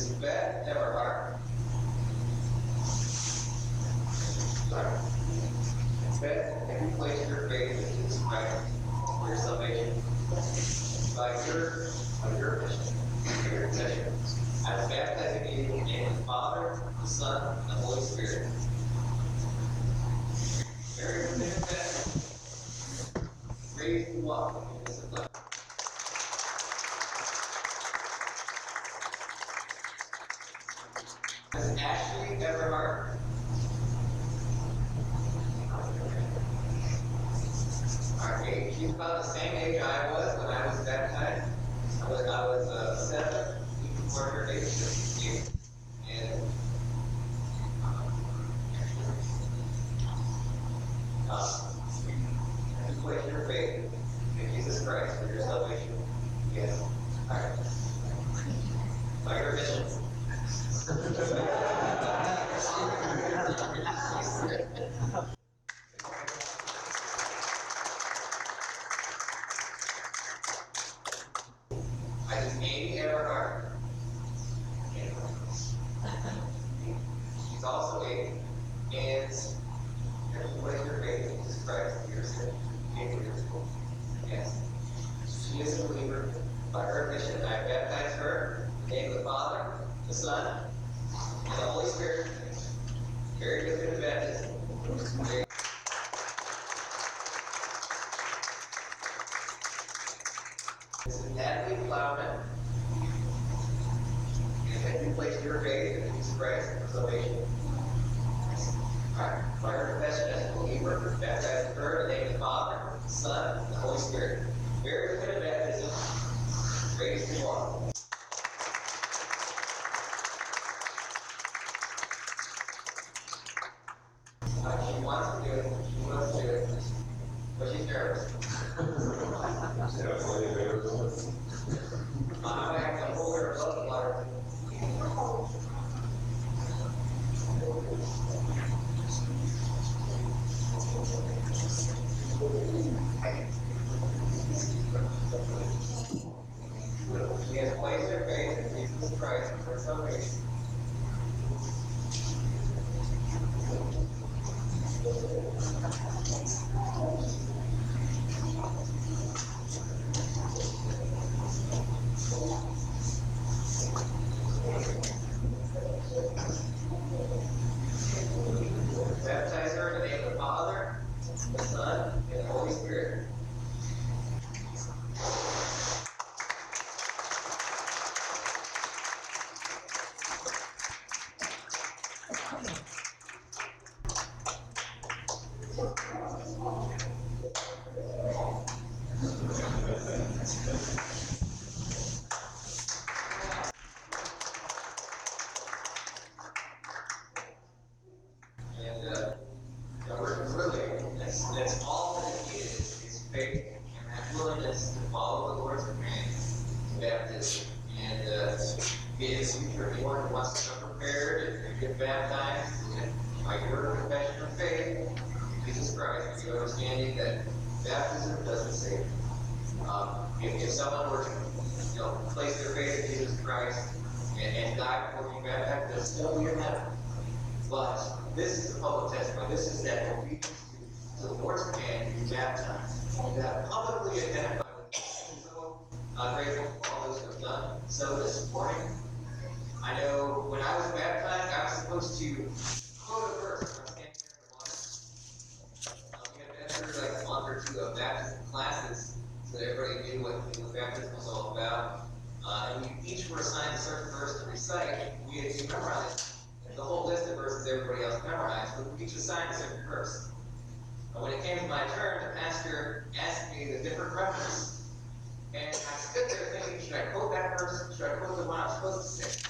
Mrs. Beth Everhart. Sorry. Beth, have you placed your faith in Jesus Christ for your salvation? By your, by your mission, by your confession, am baptizing you in the name of the Father, the Son, and the Holy Spirit. Very Beth. Raise the walk in this love. Miss Ashley Everhart. Our age, she's about the same age I was when I was baptized. I was, I was uh, seven, even before her age, fifteen. And uh, you place your faith in Jesus Christ for your salvation. Yes. All right. By your mission. Amy Everhart. She's also a, and what is your faith in Jesus Christ? Your sin. Yes. She is a believer. By her mission, I baptize her in the name of the Father, the Son, and the Holy Spirit. Very good in baptism. This is Natalie Plowman. And have you placed your faith in Jesus Christ for salvation? Alright, by her confession as a believer, baptized her in the name of the Father, the Son, and the Holy Spirit. Very good baptism. Wants to do it, she wants to do but she's nervous. I'm gonna have to hold her above the water. She has placed her faith in Jesus Christ for salvation. Baptize her in the name of the Father, the Son, and the Holy Spirit. And, uh, you know, we're really, that's, that's all that it is, is faith and that willingness to follow the Lord's commands, baptism. And, uh, it is for anyone who wants to prepared and get baptized, by your confession of faith, in Jesus Christ, you understanding that baptism doesn't save. Um, if, if someone were to, you know, place their faith in Jesus Christ and, and die before being baptized, they'll still be in heaven. But this is the public testimony. This is that obedience to, the Lord's command to be baptized. To have publicly identified with I'm so uh, grateful for all those who have done so this morning. I know when I was baptized, I was supposed to quote a verse in the water. Uh, we had through like a month or two of baptism classes so that everybody knew what, what baptism was all about. Uh, and we each were assigned a certain verse to recite. We had to memorize the whole list of verses everybody else memorized, but we each assigned a certain verse. And when it came to my turn, the pastor asked me the different references. And I stood there thinking, should I quote that verse? Should I quote the one I was supposed to say?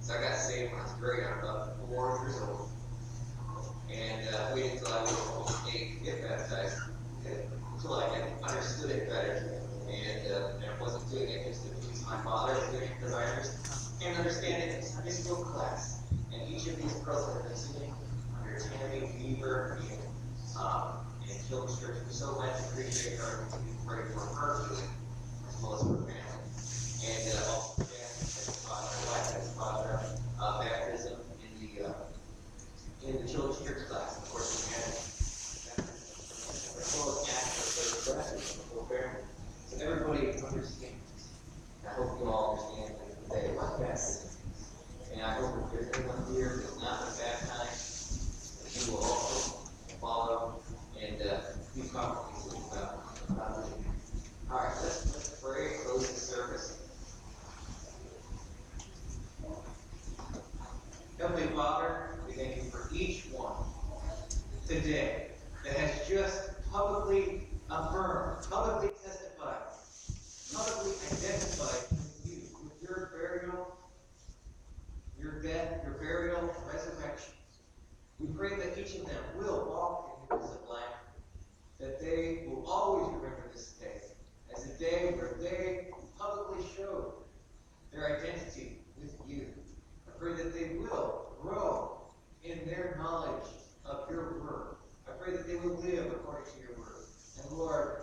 So I got saved when I was. I was about four years old. And, uh, waited until I was almost eight to get baptized, until I understood it better, and, uh, I wasn't doing it just to please my father, was doing it because I understood, and understanding the Sunday school class, and each of these sitting under Tammy, Weaver, and, um, and Children's Church, we so much appreciate her, and pray for her as well as her family. And, uh, according to your word. And Lord,